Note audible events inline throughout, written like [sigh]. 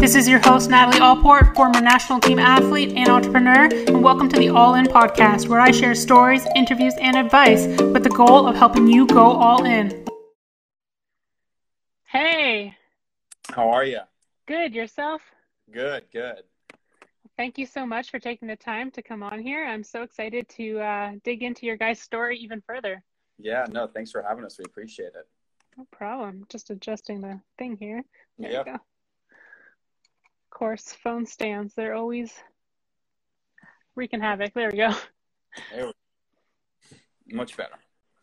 This is your host, Natalie Allport, former national team athlete and entrepreneur, and welcome to the All In podcast, where I share stories, interviews, and advice with the goal of helping you go all in. Hey. How are you? Good. Yourself? Good, good. Thank you so much for taking the time to come on here. I'm so excited to uh, dig into your guys' story even further. Yeah, no, thanks for having us. We appreciate it. No problem. Just adjusting the thing here. There yep. You go. Of course, phone stands. They're always wreaking havoc. There we go. There we go. Much better.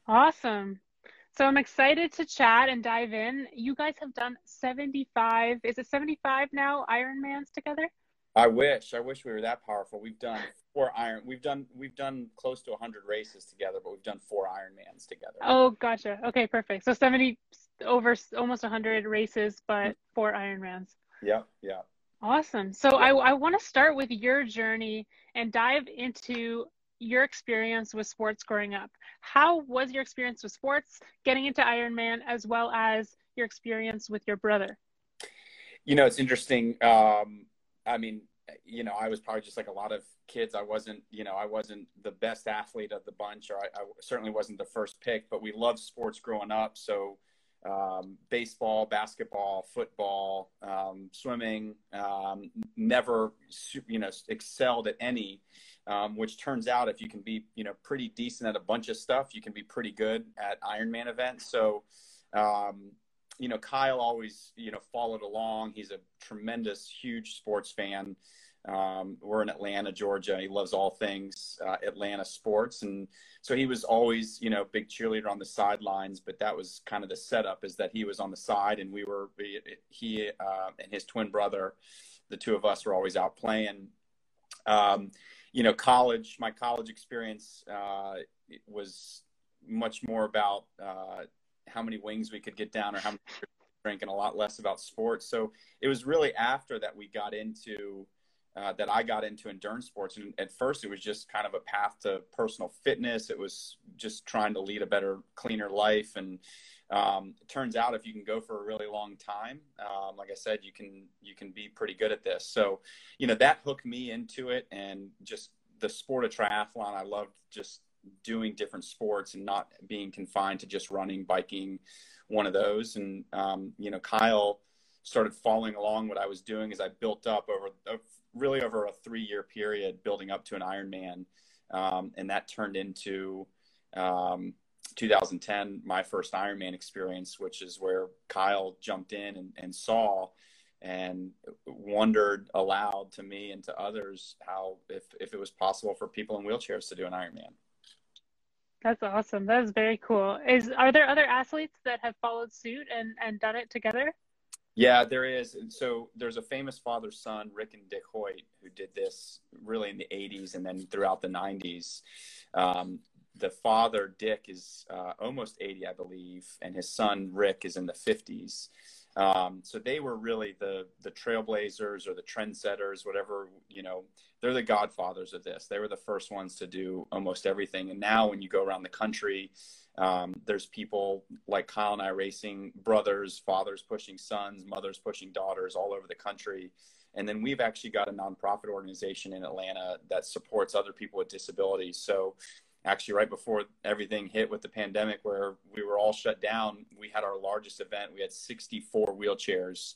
Awesome. So I'm excited to chat and dive in. You guys have done 75, is it 75 now Ironmans together? I wish. I wish we were that powerful. We've done four iron. We've done we've done close to 100 races together, but we've done four Ironmans together. Oh, gotcha. Okay, perfect. So 70 over almost 100 races, but hmm. four Ironmans. Yeah, yeah. Awesome. So. I I want to start with your journey and dive into your experience with sports growing up. How was your experience with sports, getting into Ironman, as well as your experience with your brother? You know, it's interesting. Um, I mean, you know, I was probably just like a lot of kids. I wasn't, you know, I wasn't the best athlete of the bunch, or I, I certainly wasn't the first pick. But we loved sports growing up, so um, baseball, basketball, football, um, swimming. Um, never, you know, excelled at any. Um, which turns out, if you can be, you know, pretty decent at a bunch of stuff, you can be pretty good at Ironman events. So, um, you know, Kyle always, you know, followed along. He's a tremendous, huge sports fan. Um, we're in Atlanta, Georgia. He loves all things uh, Atlanta sports, and so he was always, you know, big cheerleader on the sidelines. But that was kind of the setup, is that he was on the side, and we were he uh, and his twin brother, the two of us were always out playing. Um, you know, college, my college experience uh, was much more about uh, how many wings we could get down or how many drink and a lot less about sports. So it was really after that we got into uh, that I got into endurance sports. And at first, it was just kind of a path to personal fitness. It was just trying to lead a better, cleaner life. And um, it turns out, if you can go for a really long time, um, like I said, you can you can be pretty good at this. So, you know, that hooked me into it, and just the sport of triathlon. I loved just doing different sports and not being confined to just running, biking, one of those. And um, you know, Kyle started following along what I was doing as I built up over uh, really over a three year period, building up to an Ironman, um, and that turned into. Um, 2010, my first Ironman experience, which is where Kyle jumped in and, and saw and wondered aloud to me and to others how if, if it was possible for people in wheelchairs to do an Ironman. That's awesome. That is very cool. Is are there other athletes that have followed suit and and done it together? Yeah, there is. So there's a famous father son, Rick and Dick Hoyt, who did this really in the 80s and then throughout the 90s. Um, the father, Dick, is uh, almost 80, I believe, and his son, Rick, is in the 50s. Um, so they were really the the trailblazers or the trendsetters, whatever you know. They're the godfathers of this. They were the first ones to do almost everything. And now, when you go around the country, um, there's people like Kyle and I racing brothers, fathers pushing sons, mothers pushing daughters all over the country. And then we've actually got a nonprofit organization in Atlanta that supports other people with disabilities. So actually right before everything hit with the pandemic where we were all shut down we had our largest event we had 64 wheelchairs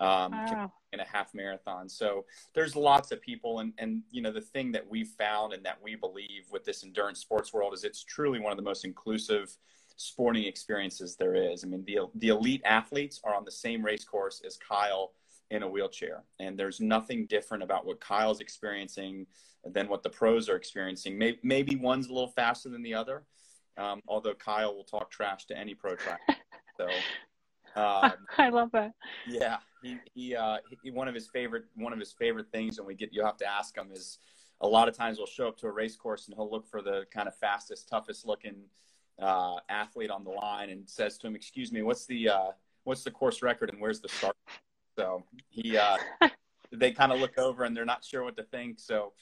um, wow. in a half marathon so there's lots of people and and you know the thing that we found and that we believe with this endurance sports world is it's truly one of the most inclusive sporting experiences there is i mean the the elite athletes are on the same race course as kyle in a wheelchair and there's nothing different about what kyle's experiencing than what the pros are experiencing. Maybe, maybe one's a little faster than the other, um, although Kyle will talk trash to any pro track. [laughs] So um, [laughs] I love that. Yeah, he, he, uh, he, one of his favorite one of his favorite things when we get you have to ask him is a lot of times we'll show up to a race course and he'll look for the kind of fastest, toughest looking uh, athlete on the line and says to him, "Excuse me, what's the uh, what's the course record and where's the start?" So he uh, [laughs] they kind of look over and they're not sure what to think. So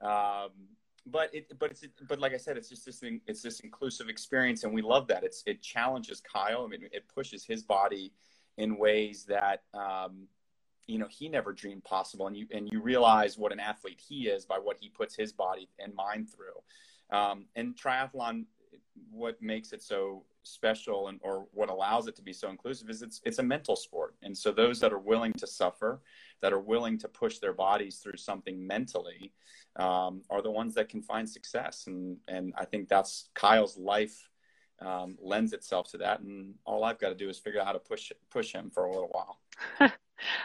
um, but it, but it's, but like I said, it's just this thing. It's this inclusive experience, and we love that. It's it challenges Kyle. I mean, it pushes his body in ways that um, you know he never dreamed possible and you and you realize what an athlete he is by what he puts his body and mind through um, and triathlon what makes it so special and or what allows it to be so inclusive is it's it's a mental sport and so those that are willing to suffer that are willing to push their bodies through something mentally um, are the ones that can find success. And and i think that's kyle's life um, lends itself to that. And all i've got to do is figure out how to push push him for a little while. [laughs]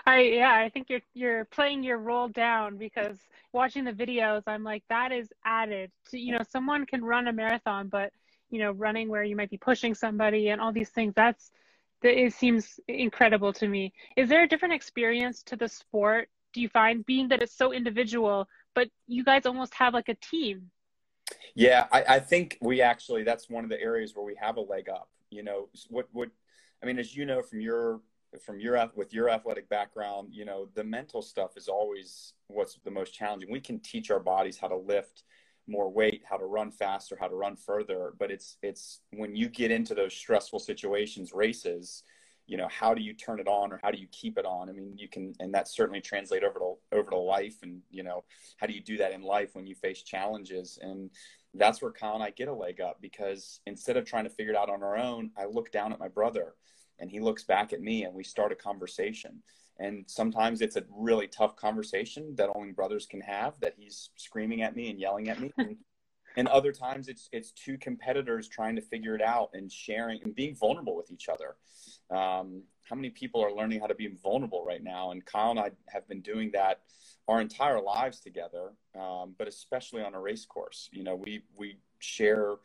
I yeah, I think you're you're playing your role down because watching the videos, I'm like that is added to you know someone can run a marathon, but you know running where you might be pushing somebody and all these things that's that it seems incredible to me. Is there a different experience to the sport? Do you find being that it's so individual, but you guys almost have like a team? Yeah, I, I think we actually that's one of the areas where we have a leg up. You know, what what I mean, as you know from your from your with your athletic background, you know, the mental stuff is always what's the most challenging. We can teach our bodies how to lift more weight, how to run faster, how to run further, but it's it's when you get into those stressful situations, races, you know, how do you turn it on or how do you keep it on? I mean, you can and that certainly translate over to over to life and, you know, how do you do that in life when you face challenges? And that's where Kyle and I get a leg up because instead of trying to figure it out on our own, I look down at my brother and he looks back at me and we start a conversation and sometimes it's a really tough conversation that only brothers can have that he's screaming at me and yelling at me. [laughs] And, and other times it's it's two competitors trying to figure it out and sharing and being vulnerable with each other. Um, how many people are learning how to be vulnerable right now? And kyle and i have been doing that our entire lives together um, but especially on a race course. You know we we share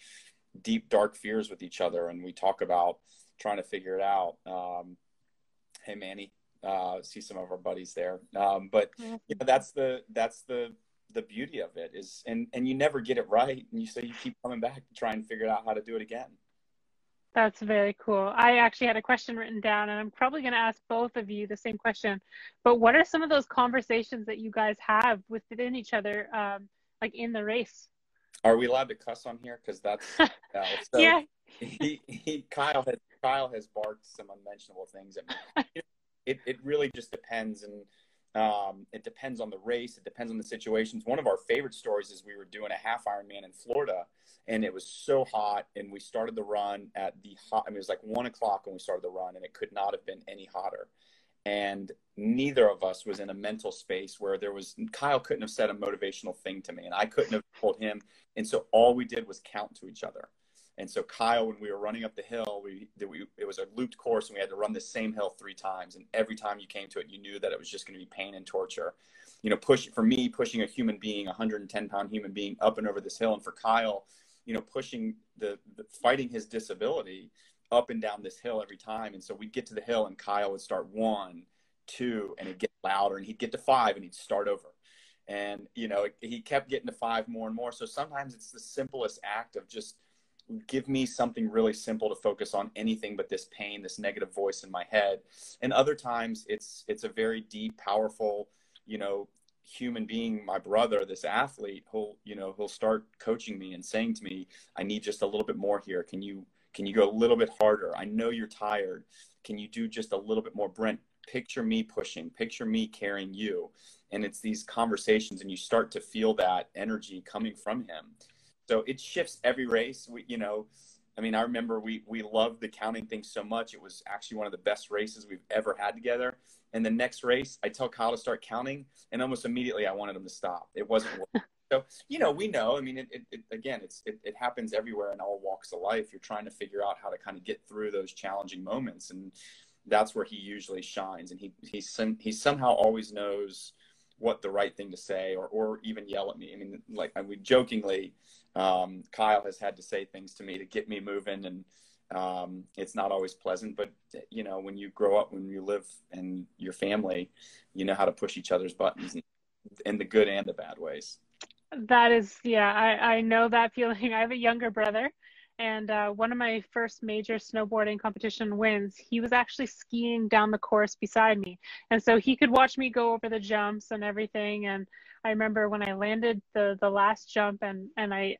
deep dark fears with each other and we talk about trying to figure it out. Um, hey, Manny, uh, see some of our buddies there. Um, but you know, that's the that's the the beauty of it is, and and you never get it right, and you so you keep coming back to try and figure out how to do it again. That's very cool. I actually had a question written down, and I'm probably going to ask both of you the same question. But what are some of those conversations that you guys have within each other, um, like in the race? Are we allowed to cuss on here? Because that's [laughs] uh, so yeah. He, he Kyle has Kyle has barked some unmentionable things at me. [laughs] it it really just depends, and um, it depends on the race. It depends on the situations. One of our favorite stories is we were doing a half Ironman in Florida, and it was so hot, and we started the run at the hot. I mean, it was like one o'clock when we started the run, and it could not have been any hotter. And neither of us was in a mental space where there was Kyle couldn't have said a motivational thing to me, and I couldn't have told him. And so all we did was count to each other. And so Kyle, when we were running up the hill, we, we it was a looped course, and we had to run the same hill three times. And every time you came to it, you knew that it was just going to be pain and torture. You know, push for me, pushing a human being, a 110 pound human being, up and over this hill, and for Kyle, you know, pushing the, the fighting his disability up and down this hill every time. And so we'd get to the hill, and Kyle would start one, two, and it'd get louder, and he'd get to five, and he'd start over and you know he kept getting to five more and more so sometimes it's the simplest act of just give me something really simple to focus on anything but this pain this negative voice in my head. And other times it's it's a very deep powerful you know human being my brother this athlete who'll you know he'll start coaching me and saying to me i need just a little bit more here. Can you can you go a little bit harder? I know you're tired. Can you do just a little bit more? Brent picture me pushing. Picture me carrying you. And it's these conversations and you start to feel that energy coming from him so it shifts every race. We, you know, I mean, I remember we we loved the counting thing so much. It was actually one of the best races we've ever had together. And the next race, I tell Kyle to start counting, and almost immediately I wanted him to stop. It wasn't working. [laughs] so you know, we know. I mean, it, it, it again, it's it, it happens everywhere in all walks of life. You're trying to figure out how to kind of get through those challenging moments, and that's where he usually shines. And he he he somehow always knows what the right thing to say, or or even yell at me. I mean, like I mean, jokingly um, Kyle has had to say things to me to get me moving, and um, it's not always pleasant. But you know, when you grow up, when you live in your family, you know how to push each other's buttons in the good and the bad ways. That is, yeah, I, I know that feeling. [laughs] I have a younger brother, and uh, one of my first major snowboarding competition wins, he was actually skiing down the course beside me. And so he could watch me go over the jumps and everything. And I remember when I landed the, the last jump and, and I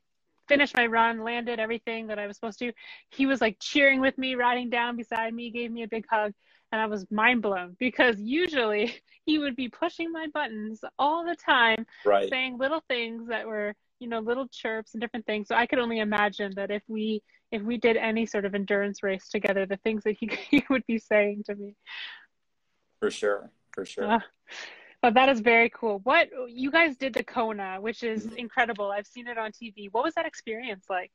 finished my run, landed everything that I was supposed to, he was like cheering with me, riding down beside me, gave me a big hug. and I was mind blown because usually [laughs] he would be pushing my buttons all the time, right. saying little things that were, you know, little chirps and different things. So I could only imagine that if we if we did any sort of endurance race together, the things that he, [laughs] he would be saying to me. For sure, for sure. Uh, but that is very cool. What you guys did the Kona, which is mm-hmm. incredible. I've seen it on TV. What was that experience like?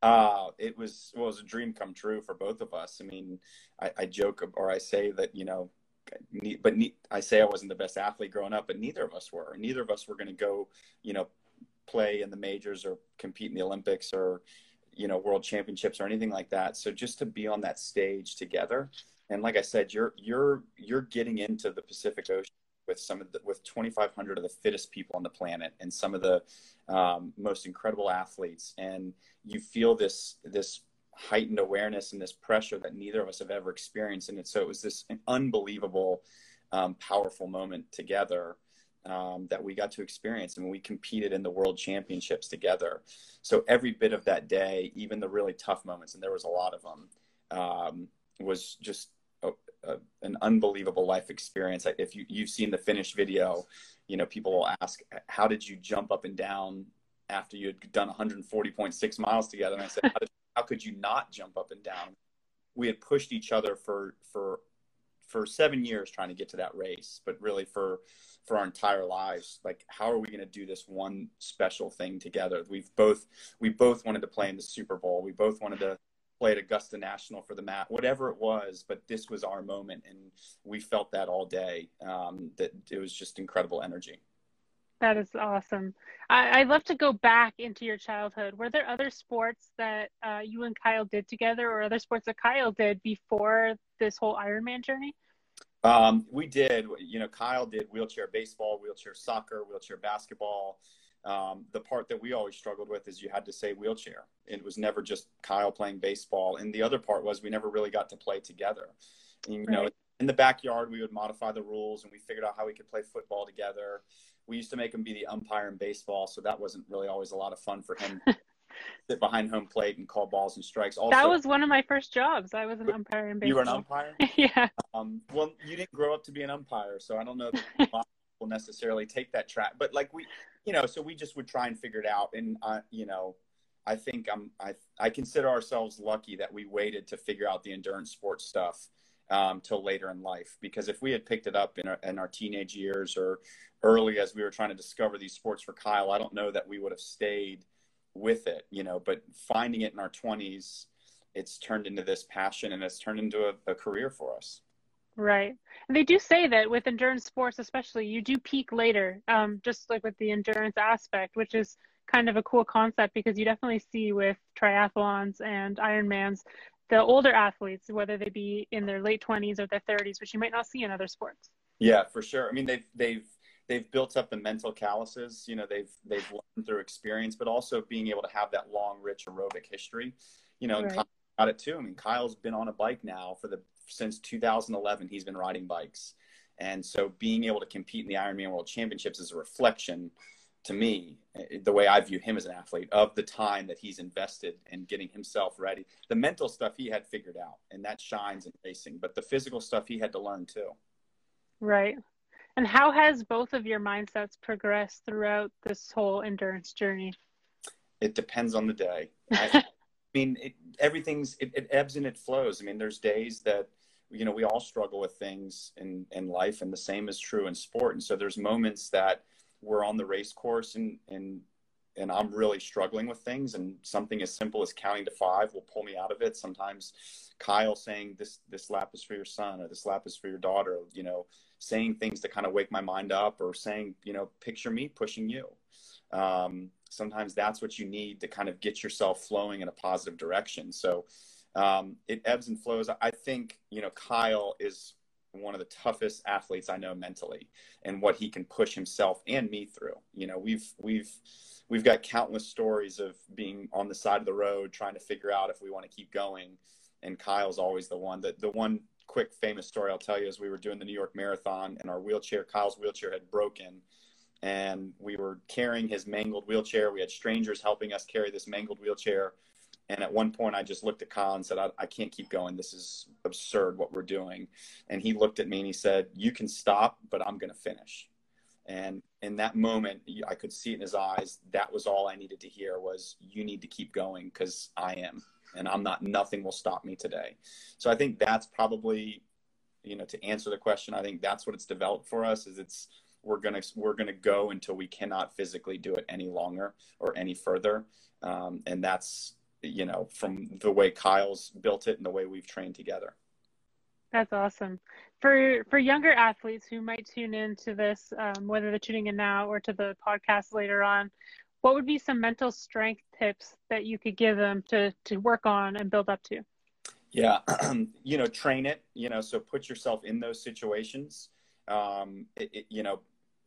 Uh, it was well, it was a dream come true for both of us. I mean, I, I joke or I say that you know, but I say I wasn't the best athlete growing up, but neither of us were. Neither of us were going to go, you know, play in the majors or compete in the Olympics or you know world championships or anything like that. So just to be on that stage together, and like I said, you're you're you're getting into the Pacific Ocean with some of the, with 2,500 of the fittest people on the planet and some of the um, most incredible athletes, and you feel this this heightened awareness and this pressure that neither of us have ever experienced, and it, so it was this unbelievable, um, powerful moment together. Um, that we got to experience and we competed in the world championships together. So every bit of that day, even the really tough moments, and there was a lot of them, um, was just a, an unbelievable life experience. If you you've seen the finished video, you know people will ask, "How did you jump up and down after you had done 140.6 miles together?" And I said, how, did, "How could you not jump up and down?" We had pushed each other for for for seven years trying to get to that race, but really for for our entire lives. Like, how are we going to do this one special thing together? We've both we both wanted to play in the Super Bowl. We both wanted to played Augusta National for the mat, whatever it was. But this was our moment, and we felt that all day. Um, that it was just incredible energy. That is awesome. I, would love to go back into your childhood. Were there other sports that uh, you and Kyle did together, or other sports that Kyle did before this whole Ironman journey? Um, we did. You know, Kyle did wheelchair baseball, wheelchair soccer, wheelchair basketball. Um, the part that we always struggled with is you had to say wheelchair. It was never just Kyle playing baseball. And the other part was we never really got to play together. And, you right. know, in the backyard, we would modify the rules and we figured out how we could play football together. We used to make him be the umpire in baseball, so that wasn't really always a lot of fun for him. [laughs] sit behind home plate and call balls and strikes. Also, that was one of my first jobs. I was an umpire in baseball. You were an umpire? [laughs] yeah. Um, well, you didn't grow up to be an umpire, so I don't know that [laughs] will necessarily take that track. But like we, you know, so we just would try and figure it out. And uh, you know, I think I'm I I consider ourselves lucky that we waited to figure out the endurance sports stuff um, till later in life. Because if we had picked it up in our, in our teenage years or early as we were trying to discover these sports for Kyle, I don't know that we would have stayed with it. You know, but finding it in our twenties, it's turned into this passion and it's turned into a, a career for us. Right. And they do say that with endurance sports, especially, you do peak later, um, just like with the endurance aspect, which is kind of a cool concept because you definitely see with triathlons and Ironmans the older athletes, whether they be in their late 20s or their 30s, which you might not see in other sports. Yeah, for sure. I mean, they've, they've, they've built up the mental calluses, you know, they've, they've learned through experience, but also being able to have that long, rich aerobic history, you know, right. got it too. I mean, Kyle's been on a bike now for the since 2011 he's been riding bikes. And so being able to compete in the ironman world championships is a reflection to me eh, the way i view him as an athlete of the time that he's invested in getting himself ready. The mental stuff he had figured out and that shines in racing but the physical stuff he had to learn too. Right. And how has both of your mindsets progressed throughout this whole endurance journey? It depends on the day. [laughs] I, mean, it, everything's it, it, ebbs and it flows. I mean, there's days that you know we all struggle with things in in life, and the same is true in sport. And so there's moments that we're on the race course and and and I'm really struggling with things, and something as simple as counting to five will pull me out of it. Sometimes Kyle saying this this lap is for your son or this lap is for your daughter, you know, saying things to kind of wake my mind up, or saying you know picture me pushing you. Um, sometimes that's what you need to kind of get yourself flowing in a positive direction. So um, it ebbs and flows. I think, you know, Kyle is one of the toughest athletes I know mentally and what he can push himself and me through. You know, we've, we've, we've got countless stories of being on the side of the road trying to figure out if we want to keep going. And Kyle's always the one that the one quick famous story I'll tell you is we were doing the New York Marathon and our wheelchair, Kyle's wheelchair had broken and we were carrying his mangled wheelchair. We had strangers helping us carry this mangled wheelchair. And at one point, I just looked at Kyle and said, I, I, can't keep going. This is absurd what we're doing. And he looked at me and he said, You can stop, but I'm going to finish. And in that moment, I could see it in his eyes. That was all I needed to hear was, You need to keep going because I am. And I'm not, nothing will stop me today. So I think that's probably, you know, to answer the question, I think that's what it's developed for us is it's, we're gonna we're gonna go until we cannot physically do it any longer or any further um, and that's you know, from the way Kyle's built it and the way we've trained together. That's awesome. For for younger athletes who might tune into this, um, whether they're tuning in now or to the podcast later on, what would be some mental strength tips that you could give them to to work on and build up to? Yeah, [clears throat] you know, train it. You know, so put yourself in those situations. Um, it, it, you know,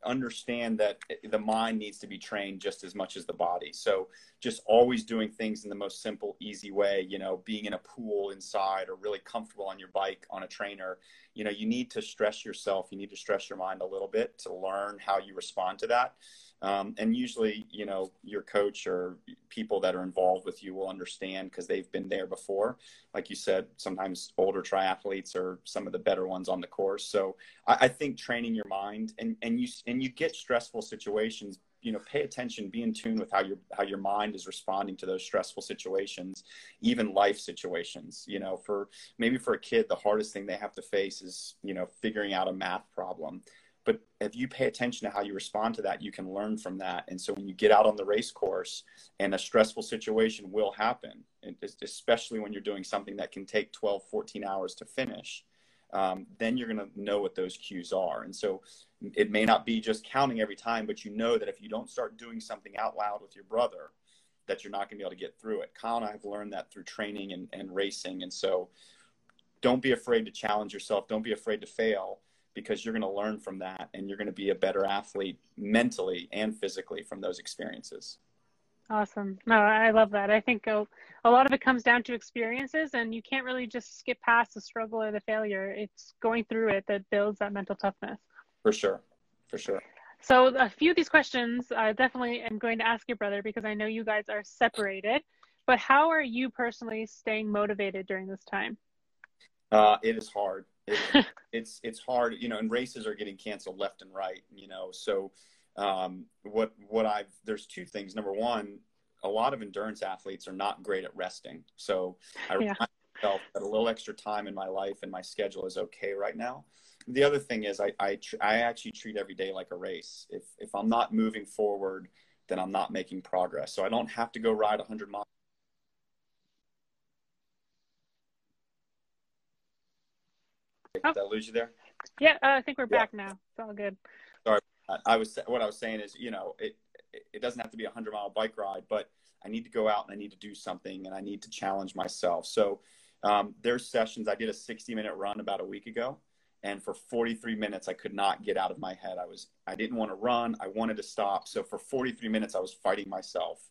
understand that the mind needs to be trained just as much as the body. So just always doing things in the most simple, easy way, you know, being in a pool inside or really comfortable on your bike on a trainer, you know, you need to stress yourself. You need to stress your mind a little bit to learn how you respond to that. Um, and usually, you know, your coach or people that are involved with you will understand because they've been there before. Like you said, sometimes older triathletes are some of the better ones on the course. So I, I think training your mind and, and you and you get stressful situations you know pay attention be in tune with how your how your mind is responding to those stressful situations even life situations you know for maybe for a kid the hardest thing they have to face is you know figuring out a math problem but if you pay attention to how you respond to that, you can learn from that. And so when you get out on the race course and a stressful situation will happen, especially when you're doing something that can take 12, 14 hours to finish, um, then you're going to know what those cues are. And so it may not be just counting every time, but you know that if you don't start doing something out loud with your brother, that you're not going to be able to get through it. Kyle and I have learned that through training and, and racing. And so don't be afraid to challenge yourself. Don't be afraid to fail because you're going to learn from that and you're going to be a better athlete mentally and physically from those experiences. Awesome. No, I love that. I think a, a lot of it comes down to experiences, and you can't really just skip past the struggle or the failure. It's going through it that builds that mental toughness. For sure. For sure. So, a few of these questions I definitely am going to ask your brother because I know you guys are separated. But how are you personally staying motivated during this time? Uh, it is hard. It, [laughs] it's it's hard, you know, and races are getting canceled left and right, you know. So um, what what I've there's two things. Number one, a lot of endurance athletes are not great at resting. So I yeah. remind myself that a little extra time in my life and my schedule is okay right now. The other thing is I I, tr- I actually treat every day like a race. If if I'm not moving forward, then I'm not making progress. So I don't have to go ride 100 miles Oh. Did I lose you there? Yeah, uh, I think we're back now. It's all good. Sorry, I was what I was saying is, you know, it it doesn't have to be a hundred mile bike ride, but I need to go out and I need to do something and I need to challenge myself. So um, there's sessions. I did a 60 minute run about a week ago, and for 43 minutes I could not get out of my head. I was I didn't want to run. I wanted to stop. So for 43 minutes I was fighting myself,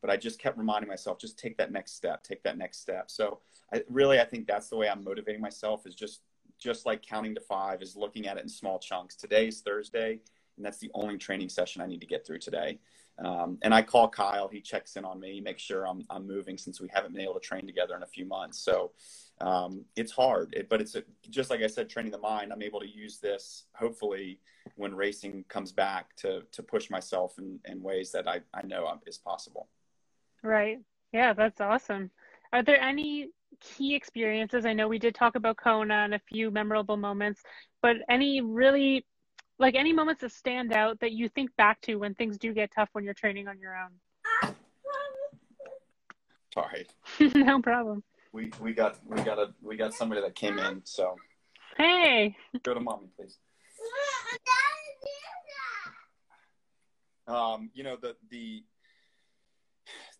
but I just kept reminding myself, just take that next step, take that next step. So I, really I think that's the way I'm motivating myself is just just like counting to five is looking at it in small chunks. Today's Thursday, and that's the only training session I need to get through today. Um, and I call Kyle. He checks in on me, makes sure I'm, I'm moving since we haven't been able to train together in a few months. So um, it's hard, it, but it's a, just like I said, training the mind. I'm able to use this hopefully when racing comes back to to push myself in, in ways that I, I know is possible. Right. Yeah, that's awesome. Are there any key experiences? I know we did talk about Kona and a few memorable moments, but any really like any moments that stand out that you think back to when things do get tough when you're training on your own? Sorry. [laughs] no problem. We we got we got a we got somebody that came in, so Hey. Go to mommy, please. Um, you know the the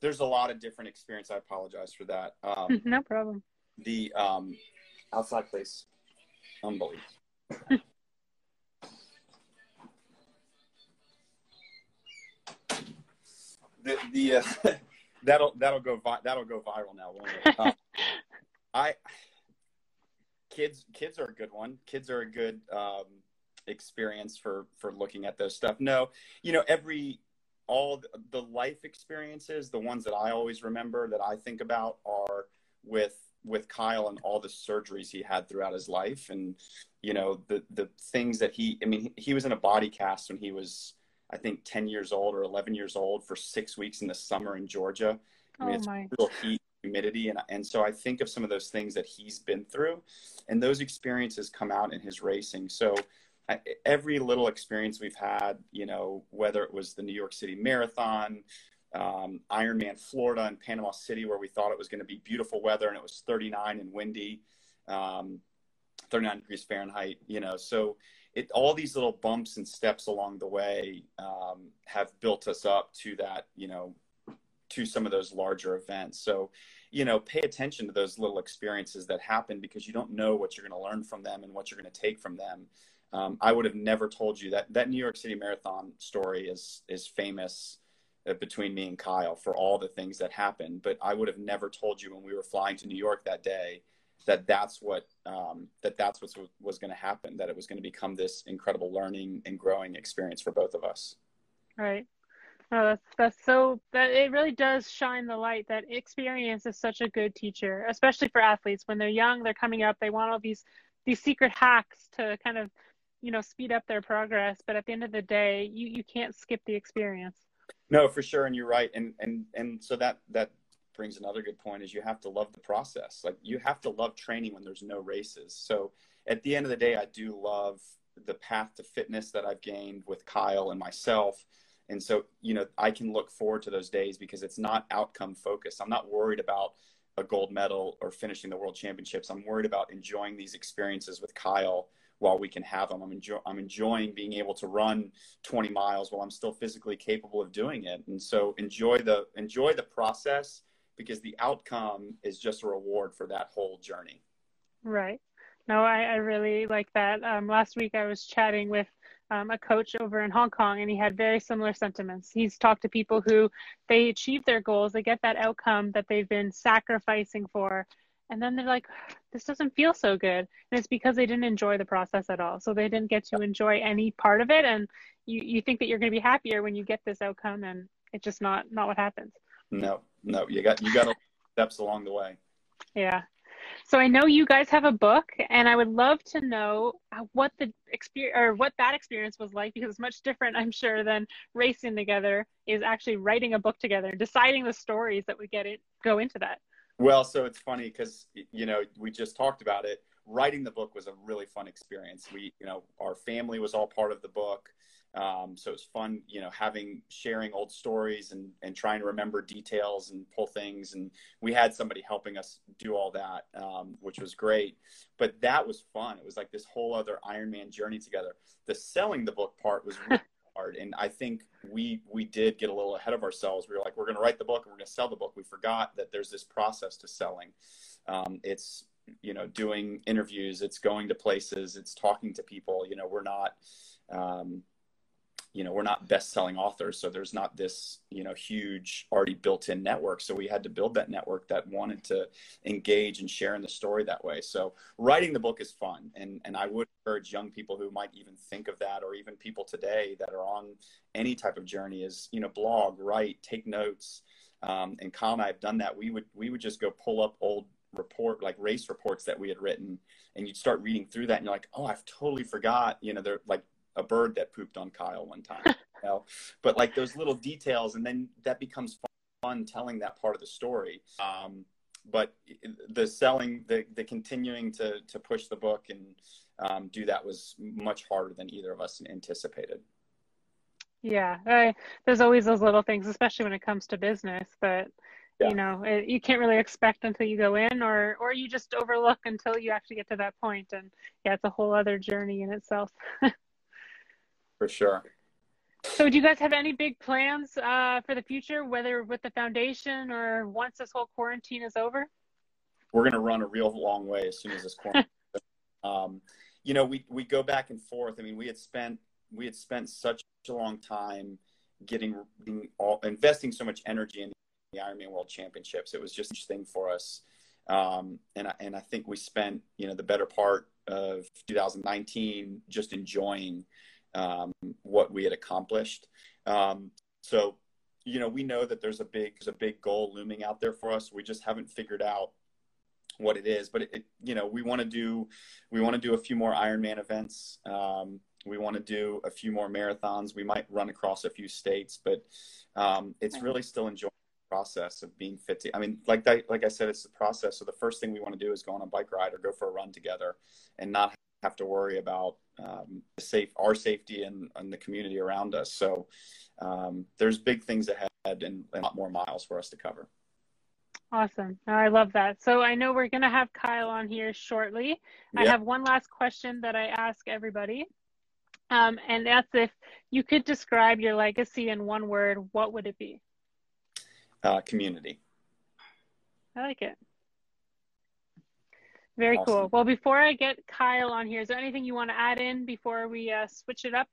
there's a lot of different experience. I apologize for that. Um, [laughs] no problem. The um, outside place, unbelievable. [laughs] the the uh, [laughs] that'll that'll go vi- that'll go viral now, won't it? Um, I kids kids are a good one. Kids are a good um, experience for for looking at those stuff. No, you know every all the life experiences, the ones that I always remember that I think about are with with Kyle and all the surgeries he had throughout his life, and you know the the things that he. I mean, he was in a body cast when he was, I think, ten years old or eleven years old for six weeks in the summer in Georgia. I mean, oh it's my. real heat, humidity, and and so I think of some of those things that he's been through, and those experiences come out in his racing. So. Every little experience we've had, you know, whether it was the New York City Marathon, um, Ironman Florida and Panama City, where we thought it was going to be beautiful weather and it was 39 and windy, um, 39 degrees Fahrenheit. You know, so it all these little bumps and steps along the way um, have built us up to that. You know, to some of those larger events. So, you know, pay attention to those little experiences that happen because you don't know what you're going to learn from them and what you're going to take from them. Um, I would have never told you that that New York City Marathon story is is famous uh, between me and Kyle for all the things that happened. But I would have never told you when we were flying to New York that day that that's what um, that that's what was going to happen. That it was going to become this incredible learning and growing experience for both of us. Right. Oh, that's that's so that it really does shine the light that experience is such a good teacher, especially for athletes when they're young, they're coming up, they want all these these secret hacks to kind of you know speed up their progress. But at the end of the day, you you can't skip the experience. No, for sure, and you're right, and and and so that that brings another good point is you have to love the process. Like you have to love training when there's no races. So at the end of the day, I do love the path to fitness that I've gained with Kyle and myself. And so, you know, I can look forward to those days because it's not outcome focused. I'm not worried about a gold medal or finishing the world championships. I'm worried about enjoying these experiences with Kyle while we can have them. I'm, I'm enjoying being able to run 20 miles while I'm still physically capable of doing it. And so enjoy the enjoy the process because the outcome is just a reward for that whole journey. Right. No, I, I really like that. Um, last week I was chatting with um, a coach over in Hong Kong, and he had very similar sentiments. He's talked to people who they achieve their goals, they get that outcome that they've been sacrificing for, and then they're like this doesn't feel so good. And it's because they didn't enjoy the process at all. So they didn't get to enjoy any part of it. And you, you think that you're going to be happier when you get this outcome and it's just not not what happens. No no you got you got steps along the way. Yeah. So i know you guys have a book and i would love to know what the experience or what that experience was like because it's much different i'm sure than racing together is actually writing a book together deciding the stories that would get it go into that well, so it's funny because you know we just talked about it. Writing the book was a really fun experience. We, you know, our family was all part of the book, um, so it was fun. You know, having sharing old stories and and trying to remember details and pull things. And we had somebody helping us do all that, um, which was great. But that was fun. It was like this whole other Ironman journey together. The selling the book part was really [laughs] hard. And I think we we did get a little ahead of ourselves. We were like, we're going to write the book and we're going to sell the book. We forgot that there's this process to selling. Um, it's you know doing interviews. It's going to places. It's talking to people. You know, we're not. Um, you know we're not best selling authors so there's not this you know huge already built in network so we had to build that network that wanted to engage and share in the story that way so writing the book is fun and and i would encourage young people who might even think of that or even people today that are on any type of journey is you know blog write take notes um, and Kyle and I have done that. We would we would just go pull up old report like race reports that we had written, and you'd start reading through that, and you're like, oh, I've totally forgot. You know, they're like a bird that pooped on Kyle one time. you know? [laughs] But like those little details, and then that becomes fun telling that part of the story. Um, but the selling, the the continuing to to push the book and um, do that was much harder than either of us anticipated. Yeah, I, there's always those little things, especially when it comes to business. But yeah. you know, it, you can't really expect until you go in, or or you just overlook until you actually get to that point. And yeah, it's a whole other journey in itself. [laughs] for sure. So, do you guys have any big plans uh, for the future, whether with the foundation or once this whole quarantine is over? We're going to run a real long way as soon as this quarantine. [laughs] um, you know, we we go back and forth. I mean, we had spent we had spent such a long time getting all, investing so much energy in the Ironman World Championships. It was just a thing for us, um, and I, and I think we spent you know the better part of 2019 just enjoying um, what we had accomplished. Um, So, you know, we know that there's a big there's a big goal looming out there for us. We just haven't figured out what it is. But it, it you know, we want to do we want to do a few more Ironman events. Um, we want to do a few more marathons. We might run across a few states, but um, it's really still enjoying the process of being fit. To, I mean, like that, like I said, it's the process. So the first thing we want to do is go on a bike ride or go for a run together, and not have to worry about um, safe our safety and, and the community around us. So um, there's big things ahead and, and a lot more miles for us to cover. Awesome. I love that. So I know we're going to have Kyle on here shortly. Yep. I have one last question that I ask everybody. Um, and that's if you could describe your legacy in one word, what would it be? Uh, community. I like it. Very awesome. cool. Well, before I get Kyle on here, is there anything you want to add in before we uh, switch it up?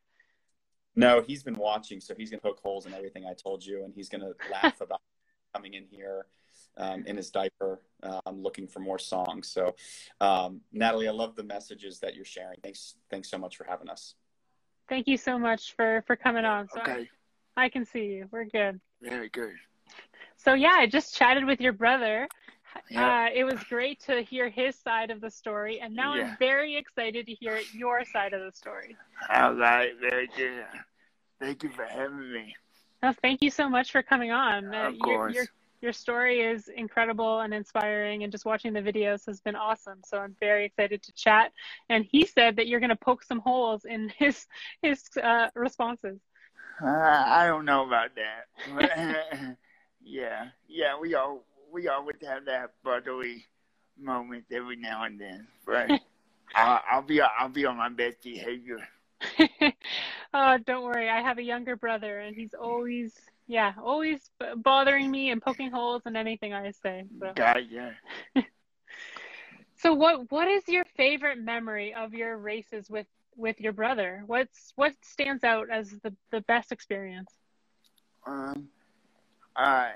No, he's been watching, so he's going to poke holes in everything I told you, and he's going [laughs] to laugh about coming in here um, in his diaper, um, looking for more songs. So, um, Natalie, I love the messages that you're sharing. Thanks, thanks so much for having us. Thank you so much for for coming on. So okay. I can see you. We're good. Very good. So yeah, I just chatted with your brother. Uh, it was great to hear his side of the story, and now yeah. I'm very excited to hear your side of the story. All right, very good. Thank you for having me. Oh, thank you so much for coming on. Uh, of course. Your, your, your story is incredible and inspiring, and just watching the videos has been awesome. So I'm very excited to chat. And he said that you're going to poke some holes in [laughs] his his uh, responses. Uh, I don't know about that. [laughs] yeah, yeah, we all we always have that brotherly moment every now and then, right? [laughs] I'll, I'll be I'll be on my best behavior. [laughs] oh, don't worry. I have a younger brother, and he's always yeah, always bothering me and poking holes in anything I say. So. God, yeah. [laughs] so what what is your favorite memory of your races with with your brother? What's what stands out as the the best experience? Um, I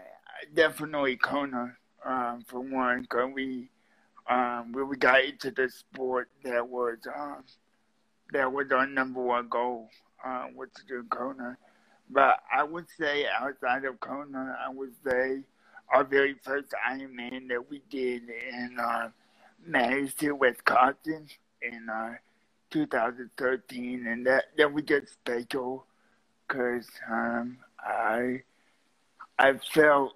definitely Kona. Um, for one, because we um got into the sport that was um that was our number one goal, uh, was to do Kona but I would say outside of Kona, I would say our very first Ironman that we did in uh, Madison, Wisconsin in uh, 2013. And that, that was just special because um, I, I felt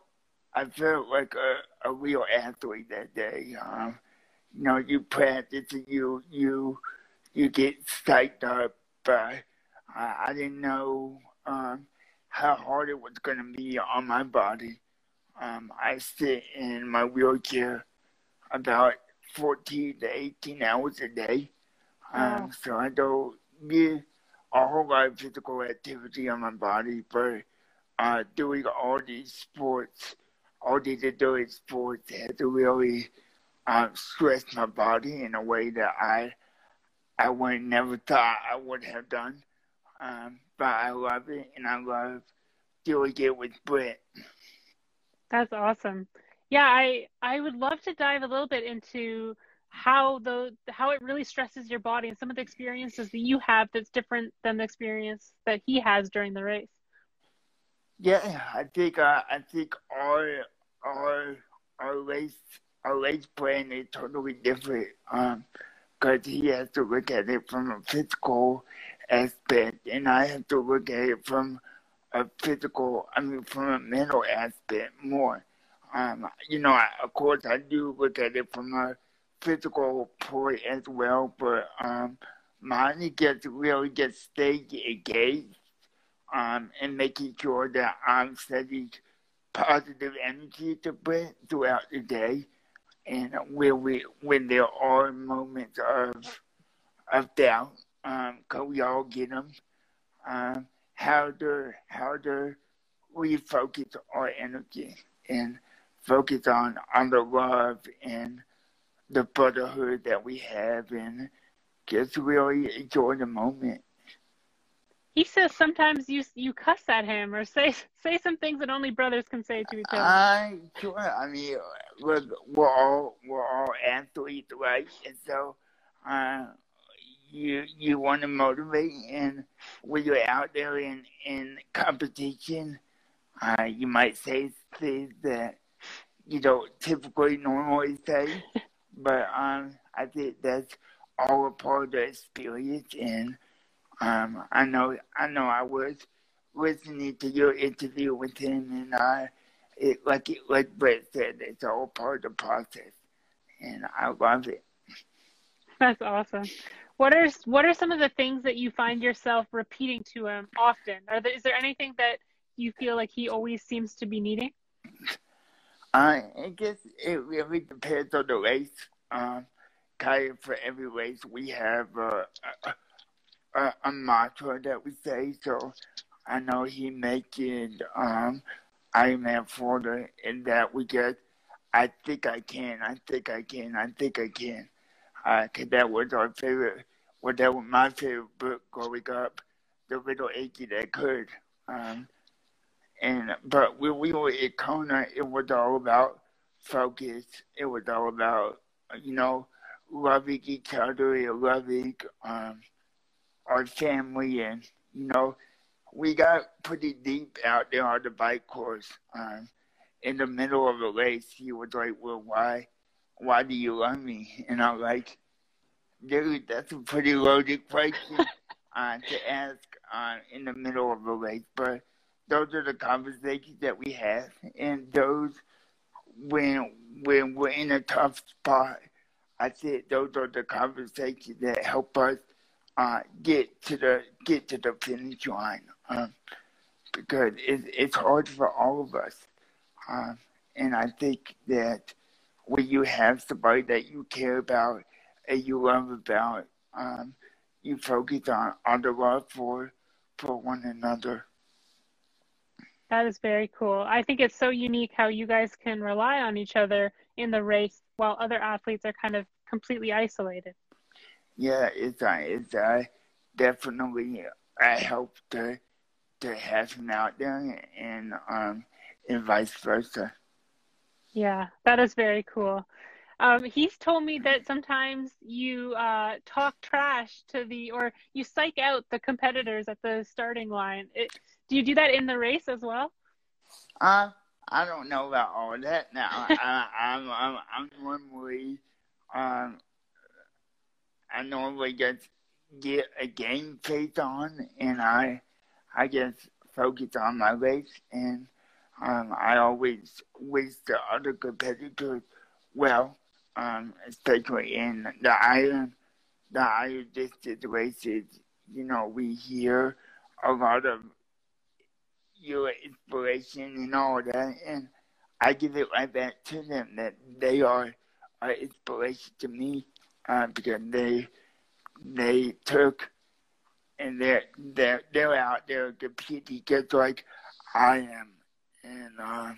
I felt like a, a real athlete that day. Um, you know, you practice and you you you get psyched up. But I, I didn't know um, how hard it was going to be on my body. Um, I sit in my wheelchair about 14 to 18 hours a day. Um, oh. So I don't get a whole lot of physical activity on my body, but uh, doing all these sports, all these adult sports had to really uh, stress my body in a way that I I would never thought I would have done. Um, but I love it, and I love doing it with Brent. That's awesome. Yeah, I I would love to dive a little bit into how the how it really stresses your body and some of the experiences that you have that's different than the experience that he has during the race. Yeah, I think uh, I think our our our race our race plan is totally different. Um, because he has to look at it from a physical aspect, and I have to look at it from a physical, I mean, from a mental aspect more. Um, you know, I, of course, I do look at it from a physical point as well, but um, mine gets really gets stay engaged um, and making sure that I'm sending positive energy to Brent throughout the day. And when we when there are moments of of doubt, um, we all get them, um, how to how to refocus our energy and focus on on the love and the brotherhood that we have and just really enjoy the moment. He says sometimes you you cuss at him or say [laughs] say some things that only brothers can say to each other. I sure. I mean, we're, we're all we're all athletes, right? And so, uh, you you want to motivate and when you're out there in in competition Uh, you might say things that you don't typically normally say, [laughs] but um, I think that's all a part of the experience. And um, I know, I know, I was listening to your interview with him, and uh, it like it, like Brent said, it's all part of the process, and I love it. That's awesome. What are what are some of the things that you find yourself repeating to him often? Are there, is there anything that you feel like he always seems to be needing? Uh, I guess it really depends on the race. Um, kind of for every race, we have a, a, a mantra that we say. So I know he mentioned um, Ironman Florida, and that we get, I think I can, I think I can, I think I can. Uh, cause that was our favorite well, that was my favorite book growing up, The Little Engine That Could. Um, and but when we were at Kona, it was all about focus. It was all about you know loving each other and loving um, our family, and you know we got pretty deep out there on the bike course. Um, in the middle of a race, he was like, "Well, why, why do you love me?" And I'm like, Dude, that's a pretty loaded question [laughs] uh, to ask uh, in the middle of a race. But those are the conversations that we have, and those when when we're in a tough spot, I think those are the conversations that help us uh, get to the get to the finish line. Um, because it, it's hard for all of us, um, and I think that when you have somebody that you care about and you love about um, you focus on, on the love for for one another. That is very cool. I think it's so unique how you guys can rely on each other in the race while other athletes are kind of completely isolated. Yeah, it's uh, it's uh, definitely I help to to have him out there and um and vice versa. Yeah, that is very cool. Um, he's told me that sometimes you uh, talk trash to the, or you psych out the competitors at the starting line. It, do you do that in the race as well? Uh, I don't know about all of that now. [laughs] I, I'm, I'm, I'm normally, um, I normally just get a game face on, and I, I just focus on my race, and um, I always wish the other competitors well um, especially in the iron, the iron distance races, you know, we hear a lot of your inspiration and all that, and I give it right back to them that they are an inspiration to me uh, because they they took and they're they're they're out there competing just like I am, and uh,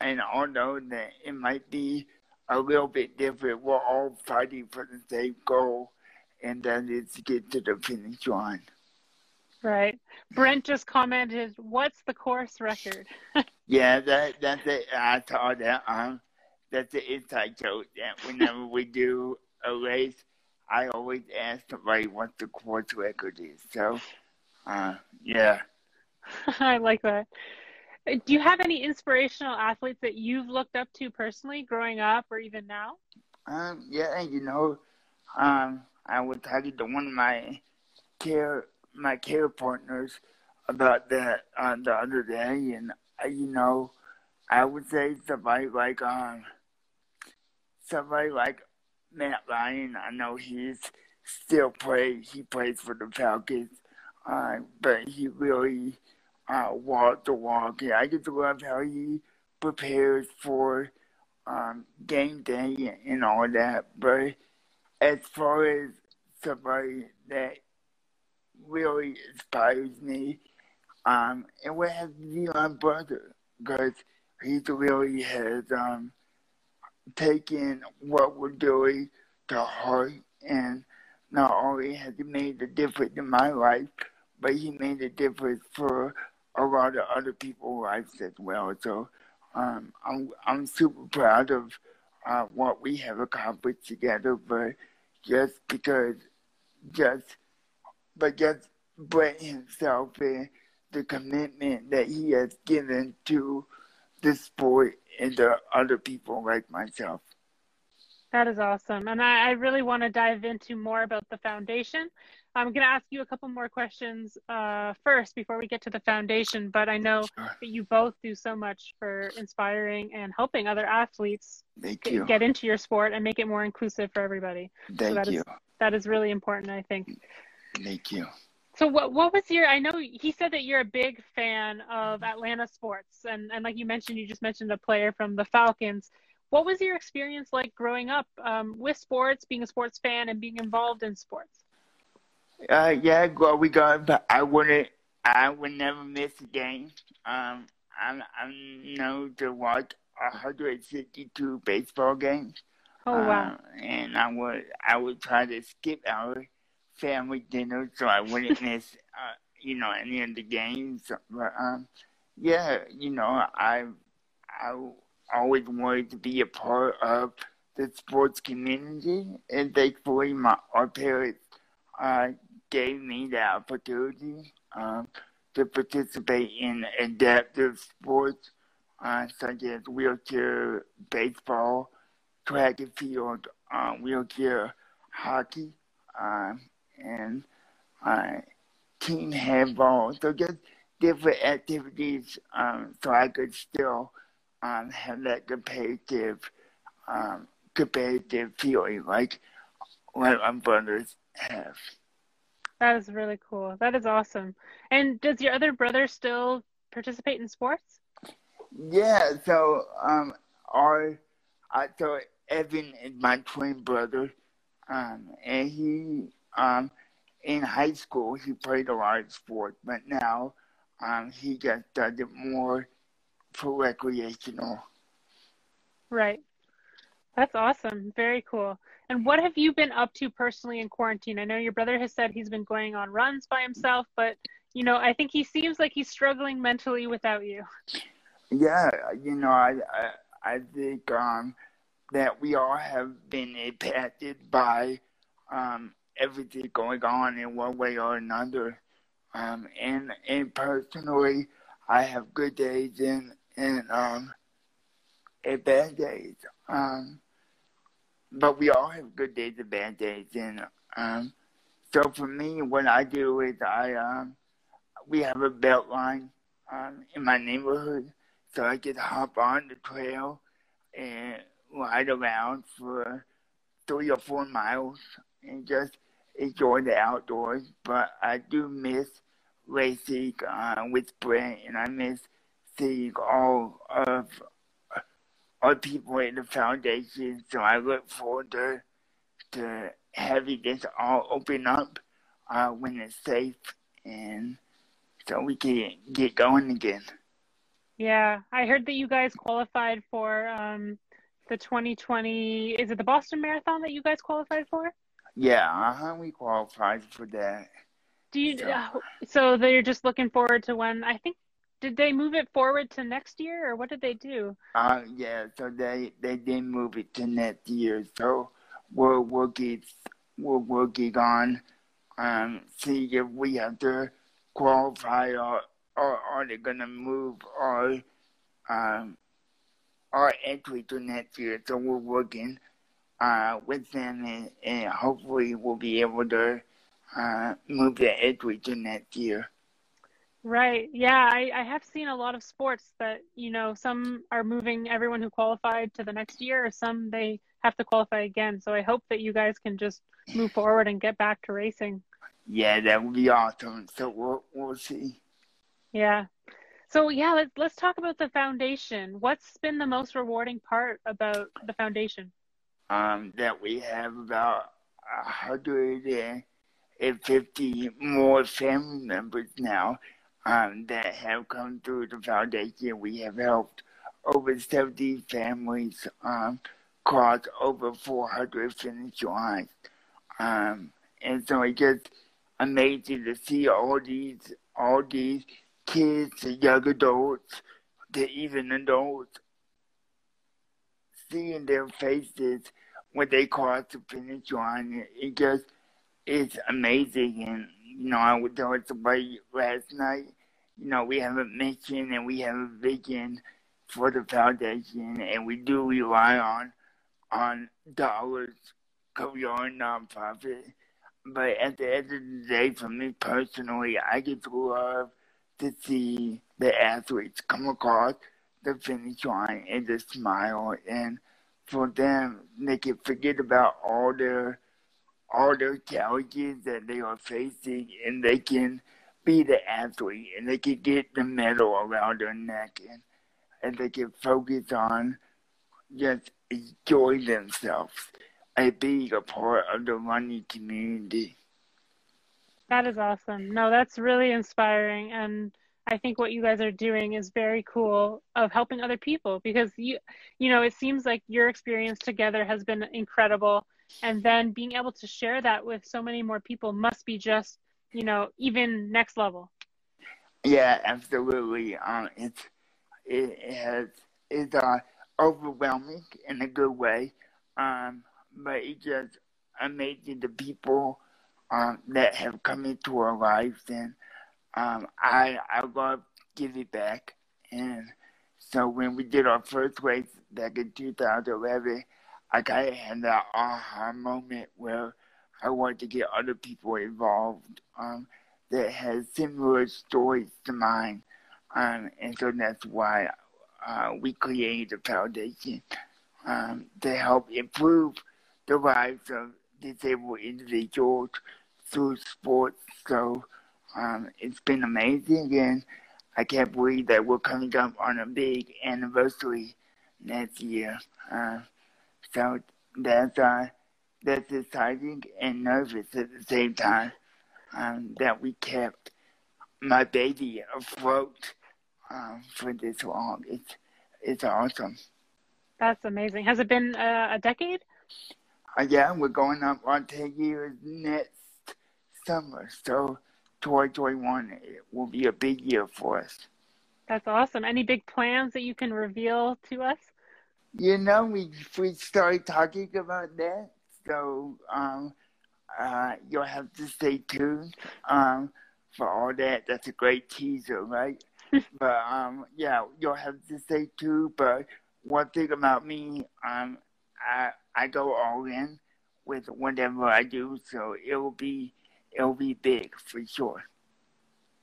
and although that it might be a little bit different. We're all fighting for the same goal, and that is to get to the finish line. Right. Brent just commented, "What's the course record?" [laughs] yeah, that that's it. I saw that. Um, that's the inside joke that whenever we do a race, I always ask somebody what the course record is. So, uh, yeah. [laughs] I like that. Do you have any inspirational athletes that you've looked up to personally growing up or even now? Um, yeah, you know, um, I was talking to one of my care my care partners about that uh, the other day, and uh, you know, I would say somebody like um somebody like Matt Ryan. I know he's still plays. He plays for the Falcons, uh, but he really uh, walk the walk. And I just love how he prepares for um, game day and all that. But as far as somebody that really inspires me, um, it would have to be my brother because he really has um, taken what we're doing to heart and not only has he made a difference in my life, but he made a difference for a lot of other people's lives as well. So um, I'm I'm super proud of uh, what we have accomplished together. But just because, just but just Brent himself and the commitment that he has given to the boy and to other people like myself. That is awesome. And I, I really want to dive into more about the foundation. I'm going to ask you a couple more questions uh, first before we get to the foundation. But I know sure. that you both do so much for inspiring and helping other athletes get, get, into your sport and make it more inclusive for everybody. Thank so that you. Is, that is really important, I think. Thank you. So what what was your? I know he said that you're a big fan of Atlanta sports, and and like you mentioned, you just mentioned a player from the Falcons. What was your experience like growing up um, with sports, being a sports fan, and being involved in sports? Uh, yeah, we got, but I wouldn't. I would never miss a game. Um, I'm I'm known to watch 162 baseball games. Oh wow! Uh, and I would I would try to skip our family dinner so I wouldn't miss [laughs] uh, you know any of the games. But um, yeah, you know I I always wanted to be a part of the sports community, and thankfully my our parents uh, gave me the opportunity um, to participate in adaptive sports uh, such as wheelchair baseball, track and field, uh, wheelchair hockey, um, and uh, team handball. So just different activities um, so I could still um, have that competitive um, competitive feeling like like my brothers have. That is really cool. That is awesome. And does your other brother still participate in sports? Yeah. So um, our I so Evan is my twin brother, um, and he um, in high school he played a lot of sports, but now um, he just does it more for recreational. Right. That's awesome. Very cool. And what have you been up to personally in quarantine? I know your brother has said he's been going on runs by himself, but you know, I think he seems like he's struggling mentally without you. Yeah, you know, I I, I think um, that we all have been impacted by um, everything going on in one way or another. Um, and and personally, I have good days and and um, and bad days. Um, but we all have good days and bad days. And um, so for me, what I do is I um, we have a belt line um, in my neighborhood, so I can hop on the trail and ride around for three or four miles and just enjoy the outdoors. But I do miss racing uh, with Brent, and I miss seeing all of other people in the foundation. So I look forward to to having this all open up uh, when it's safe, and so we can get going again. Yeah, I heard that you guys qualified for um, the 2020. Is it the Boston Marathon that you guys qualified for? Yeah, uh-huh, we qualified for that. Do you? So, uh, so they're just looking forward to when I think did they move it forward to next year or what did they do? Uh yeah, so they they did move it to next year. So we're working we're working on um see if we have to qualify or or are they gonna move our um our entry to next year. So we're working uh with them and, and hopefully we'll be able to uh move the entry to next year. Right. Yeah, I, I have seen a lot of sports that, you know, some are moving everyone who qualified to the next year, or some they have to qualify again. So I hope that you guys can just move forward and get back to racing. Yeah, that would be awesome. So we'll, we'll see. Yeah. So yeah, let's let's talk about the foundation. What's been the most rewarding part about the foundation? Um, that we have about a hundred and fifty more family members now um, that have come through the foundation. We have helped over 70 families um, cross over 400 finish lines. Um, and so it's just amazing to see all these all these kids young adults, to even adults, seeing their faces when they cross to finish line. It just is amazing. And, you know, I was telling somebody last night you know, we have a mission and we have a vision for the foundation, and we do rely on on dollars are a nonprofit. But at the end of the day, for me personally, I just love to see the athletes come across the finish line and just smile and for them they can forget about all their all their challenges that they are facing and they can be the athlete and they can get the medal around their neck and, and they can focus on just enjoy themselves and being a part of the running community. That is awesome. No, that's really inspiring and I think what you guys are doing is very cool of helping other people because you you know it seems like your experience together has been incredible. And then being able to share that with so many more people must be just you know even next level. Yeah absolutely. Um it's it has it's uh overwhelming in a good way. Um but it's just amazing the people um that have come into our lives and um i i love giving back and so when we did our first race back in 2011 I kind of had that aha moment where I wanted to get other people involved um, that had similar stories to mine. Um, and so that's why uh, we created a foundation um, to help improve the lives of disabled individuals through sports. So um, it's been amazing, and I can't believe that we're coming up on a big anniversary next year. Uh, so that's uh, that's exciting and nervous at the same time um, that we kept my baby afloat um, for this long. It's it's awesome. That's amazing. Has it been uh, a decade? Uh, yeah, we're going up on ten years next summer. So 2021 will be a big year for us. That's awesome. Any big plans that you can reveal to us? You know, we we started talking about that, so um, uh, you'll have to stay tuned um, for all that. That's a great teaser, right? [laughs] but um, yeah, you'll have to stay tuned. But one thing about me, um, I I go all in with whatever I do, so it'll be it'll be big for sure.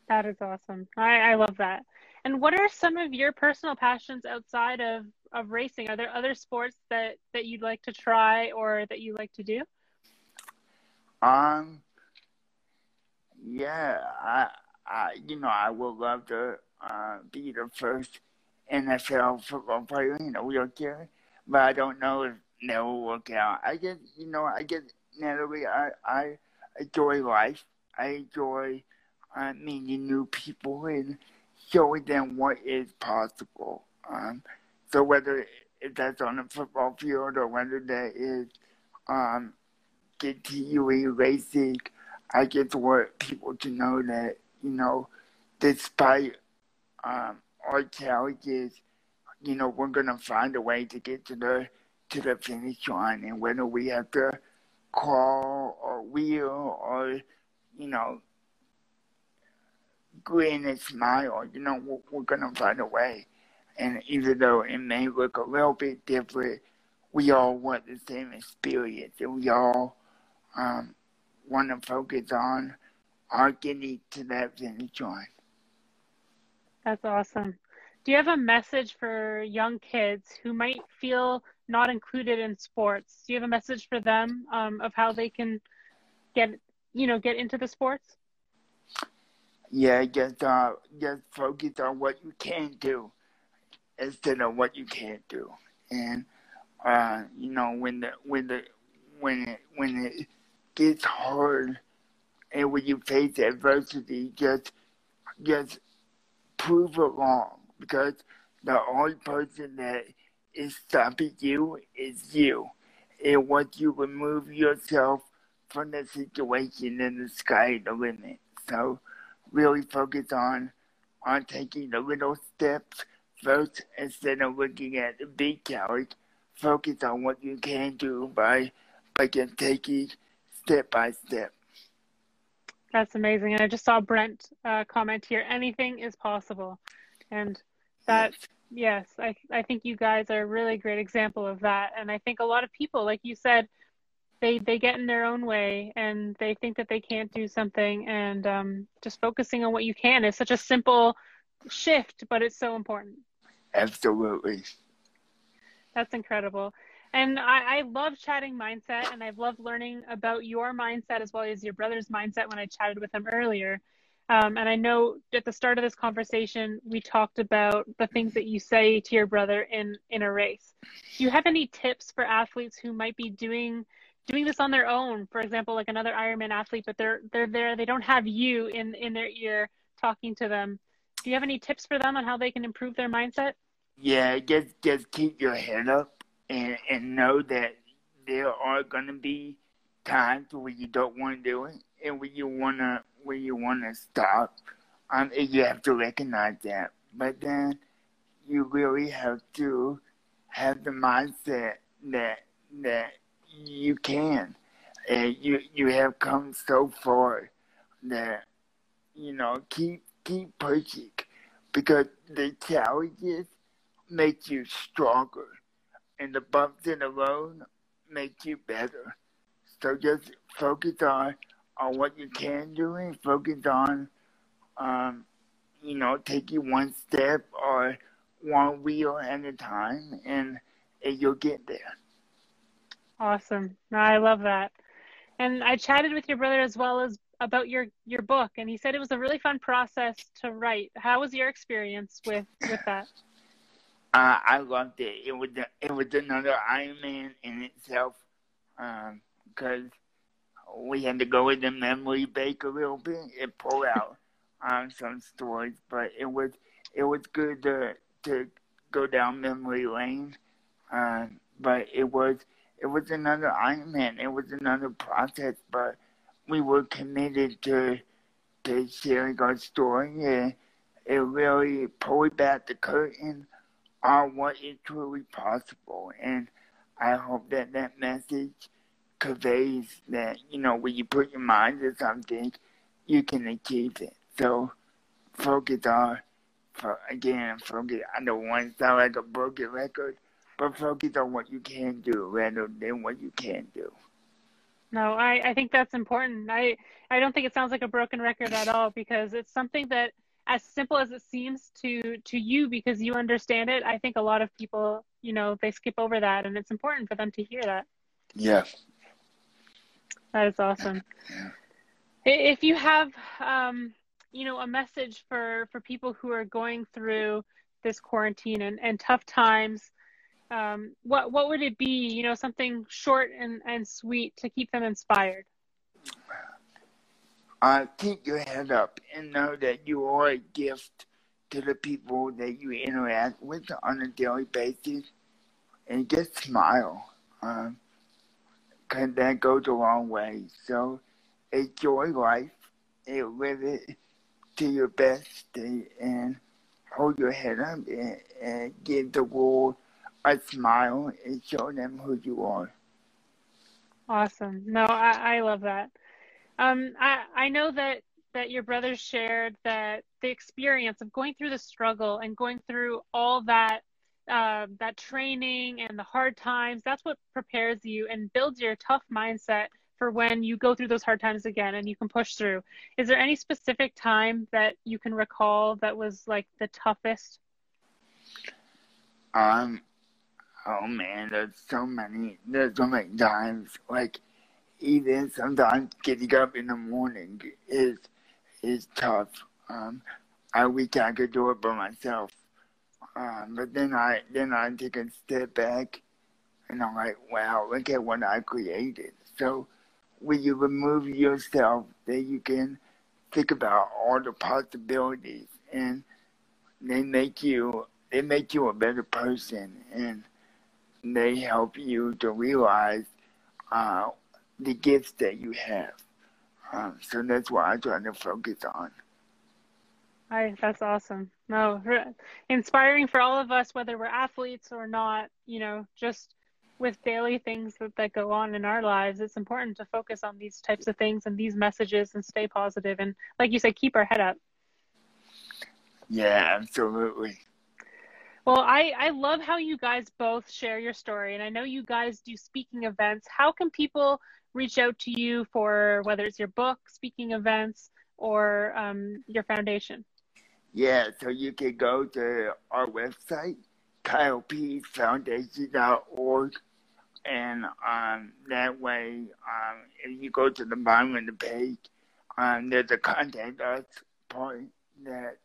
That is awesome. I, I love that. And what are some of your personal passions outside of of racing? Are there other sports that that you'd like to try or that you like to do? Um. Yeah, I, I, you know, I would love to uh, be the first NFL football player in a wheelchair, but I don't know if that will work out. I guess, you know, I guess, Natalie, I, I enjoy life. I enjoy uh, meeting new people and showing them what is possible. Um, so whether that's on a football field or whether that is um, continuing racing, I just want people to know that, you know, despite um, our challenges, you know, we're gonna find a way to get to the to the finish line and whether we have to crawl or wheel or, you know, grin and smile, you know, we're, we're gonna find a way. And even though it may look a little bit different, we all want the same experience and we all um, want to focus on our getting to that finish line. That's awesome. Do you have a message for young kids who might feel not included in sports? Do you have a message for them um, of how they can get, you know, get into the sports? Yeah, just uh, just focus on what you can do instead of what you can't do. And uh, you know, when the when the when it when it gets hard and when you face adversity, just just prove it wrong because the only person that is stopping you is you. And once you remove yourself from the situation, then the sky is the limit. So really focus on on taking the little steps first instead of looking at the big challenge. Focus on what you can do by by just taking step by step. That's amazing. And I just saw Brent uh, comment here anything is possible. And that, yes, I, I think you guys are a really great example of that. And I think a lot of people, like you said, they, they get in their own way and they think that they can't do something. And um, just focusing on what you can is such a simple shift, but it's so important. Absolutely. That's incredible. And I, I love chatting mindset, and I've loved learning about your mindset as well as your brother's mindset when I chatted with him earlier. Um, and I know at the start of this conversation, we talked about the things that you say to your brother in in a race. Do you have any tips for athletes who might be doing doing this on their own? For example, like another Ironman athlete, but they're they're there, they don't have you in in their ear talking to them. Do you have any tips for them on how they can improve their mindset? Yeah, just just keep your head up and and know that there are gonna be times where you don't want to do it and where you wanna where you wanna stop. Um, you have to recognize that. But then you really have to have the mindset that that you can, and you you have come so far that you know keep keep pushing because the challenges make you stronger and the bumps in the road make you better. So just focus on on what you can do and focus on um, you know, taking one step or one wheel at a time and, and you'll get there. Awesome. No, I love that. And I chatted with your brother as well as about your your book and he said it was a really fun process to write. How was your experience with with that? Uh, I loved it. It was it was another Iron Man in itself, because um, we had to go in the memory bank a little bit and pull out um, some stories. But it was it was good to to go down memory lane. Um, but it was it was another Iron Man. It was another process. But we were committed to to sharing our story. And it really pulled back the curtain on what is truly possible. And I hope that that message conveys that, you know, when you put your mind to something, you can achieve it. So focus on, for, again, focus, I don't want to sound like a broken record, but focus on what you can do rather than what you can't do. No, I, I think that's important. I, I don't think it sounds like a broken record at all because it's something that as simple as it seems to to you because you understand it i think a lot of people you know they skip over that and it's important for them to hear that yeah that is awesome yeah. if you have um you know a message for for people who are going through this quarantine and, and tough times um, what what would it be you know something short and, and sweet to keep them inspired uh, keep your head up and know that you are a gift to the people that you interact with on a daily basis. And just smile. Um, cause that goes a long way. So enjoy life and live it to your best and hold your head up and, and give the world a smile and show them who you are. Awesome. No, I, I love that. Um, I, I know that, that your brother shared that the experience of going through the struggle and going through all that uh, that training and the hard times that's what prepares you and builds your tough mindset for when you go through those hard times again and you can push through is there any specific time that you can recall that was like the toughest um oh man there's so many there's so many times like even sometimes getting up in the morning is is tough. Um, I wish I could do it by myself. Um, but then I then I take a step back and I'm like, wow, look at what I created. So when you remove yourself, then you can think about all the possibilities and they make you they make you a better person and they help you to realize uh, the gifts that you have. Um, so that's what I try to focus on. I, that's awesome. No, inspiring for all of us, whether we're athletes or not. You know, just with daily things that, that go on in our lives, it's important to focus on these types of things and these messages and stay positive and, like you said, keep our head up. Yeah, absolutely. Well, I, I love how you guys both share your story, and I know you guys do speaking events. How can people reach out to you for whether it's your book, speaking events, or um, your foundation? Yeah, so you can go to our website, kylepeasefoundation.org, and um, that way, um, if you go to the bottom of the page, um, there's a contact us that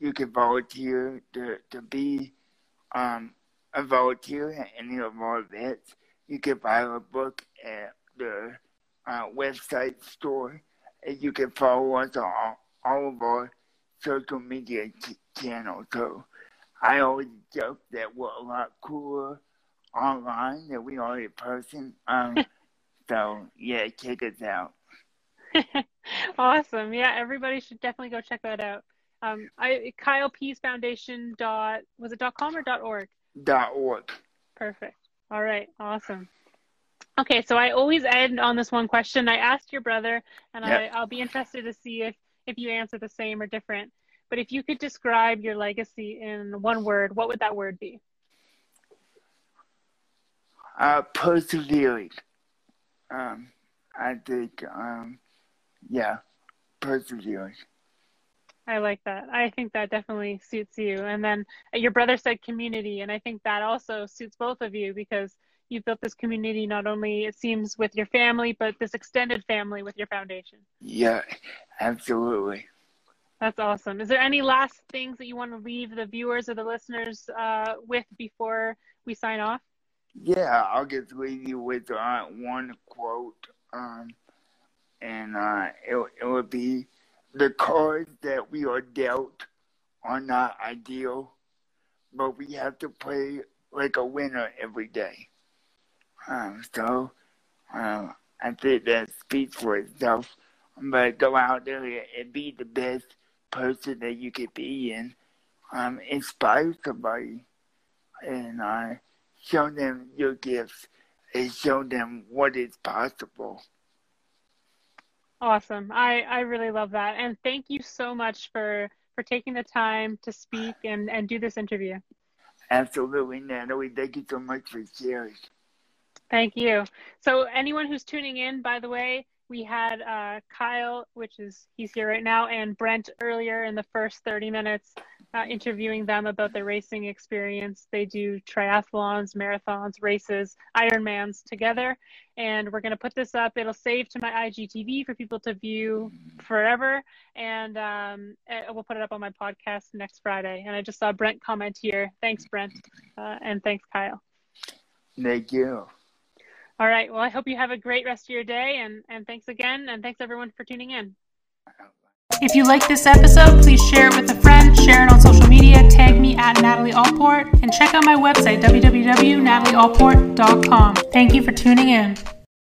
you can volunteer to, to be um, a volunteer at any of our events. You can buy a book at the uh, website store, and you can follow us on all, all of our social media ch- channels. So I always joke that we're a lot cooler online than we are in person. Um, [laughs] so yeah, check us out. [laughs] awesome. Yeah, everybody should definitely go check that out. Um, I Kyle Pease Foundation dot was it dot com or dot org? Dot org. Perfect. All right. Awesome. Okay, so I always end on this one question. I asked your brother, and yep. I, I'll be interested to see if if you answer the same or different. But if you could describe your legacy in one word, what would that word be? Uh, persevering. Um, I think, um, yeah, persevering. I like that. I think that definitely suits you. And then your brother said community, and I think that also suits both of you because you've built this community not only it seems with your family, but this extended family with your foundation. Yeah, absolutely. That's awesome. Is there any last things that you want to leave the viewers or the listeners uh, with before we sign off? Yeah, I'll just leave you with uh, one quote, um, and uh, it, it would be the cards that we are dealt are not ideal, but we have to play like a winner every day. Um, so um, I think that speaks for itself. But go out there and be the best person that you could be and um, inspire somebody and uh, show them your gifts and show them what is possible. Awesome. I, I really love that. And thank you so much for, for taking the time to speak and, and do this interview. Absolutely, Natalie. Thank you so much for sharing. Thank you. So, anyone who's tuning in, by the way, we had uh, Kyle, which is he's here right now, and Brent earlier in the first 30 minutes, uh, interviewing them about their racing experience. They do triathlons, marathons, races, Ironmans together, and we're going to put this up. It'll save to my IGTV for people to view forever, and um, eh, we'll put it up on my podcast next Friday. And I just saw Brent comment here. Thanks, Brent, uh, and thanks, Kyle. Thank you. All right. Well, I hope you have a great rest of your day, and, and thanks again, and thanks everyone for tuning in. If you like this episode, please share it with a friend, share it on social media, tag me at Natalie Allport, and check out my website, www.natalieallport.com. Thank you for tuning in.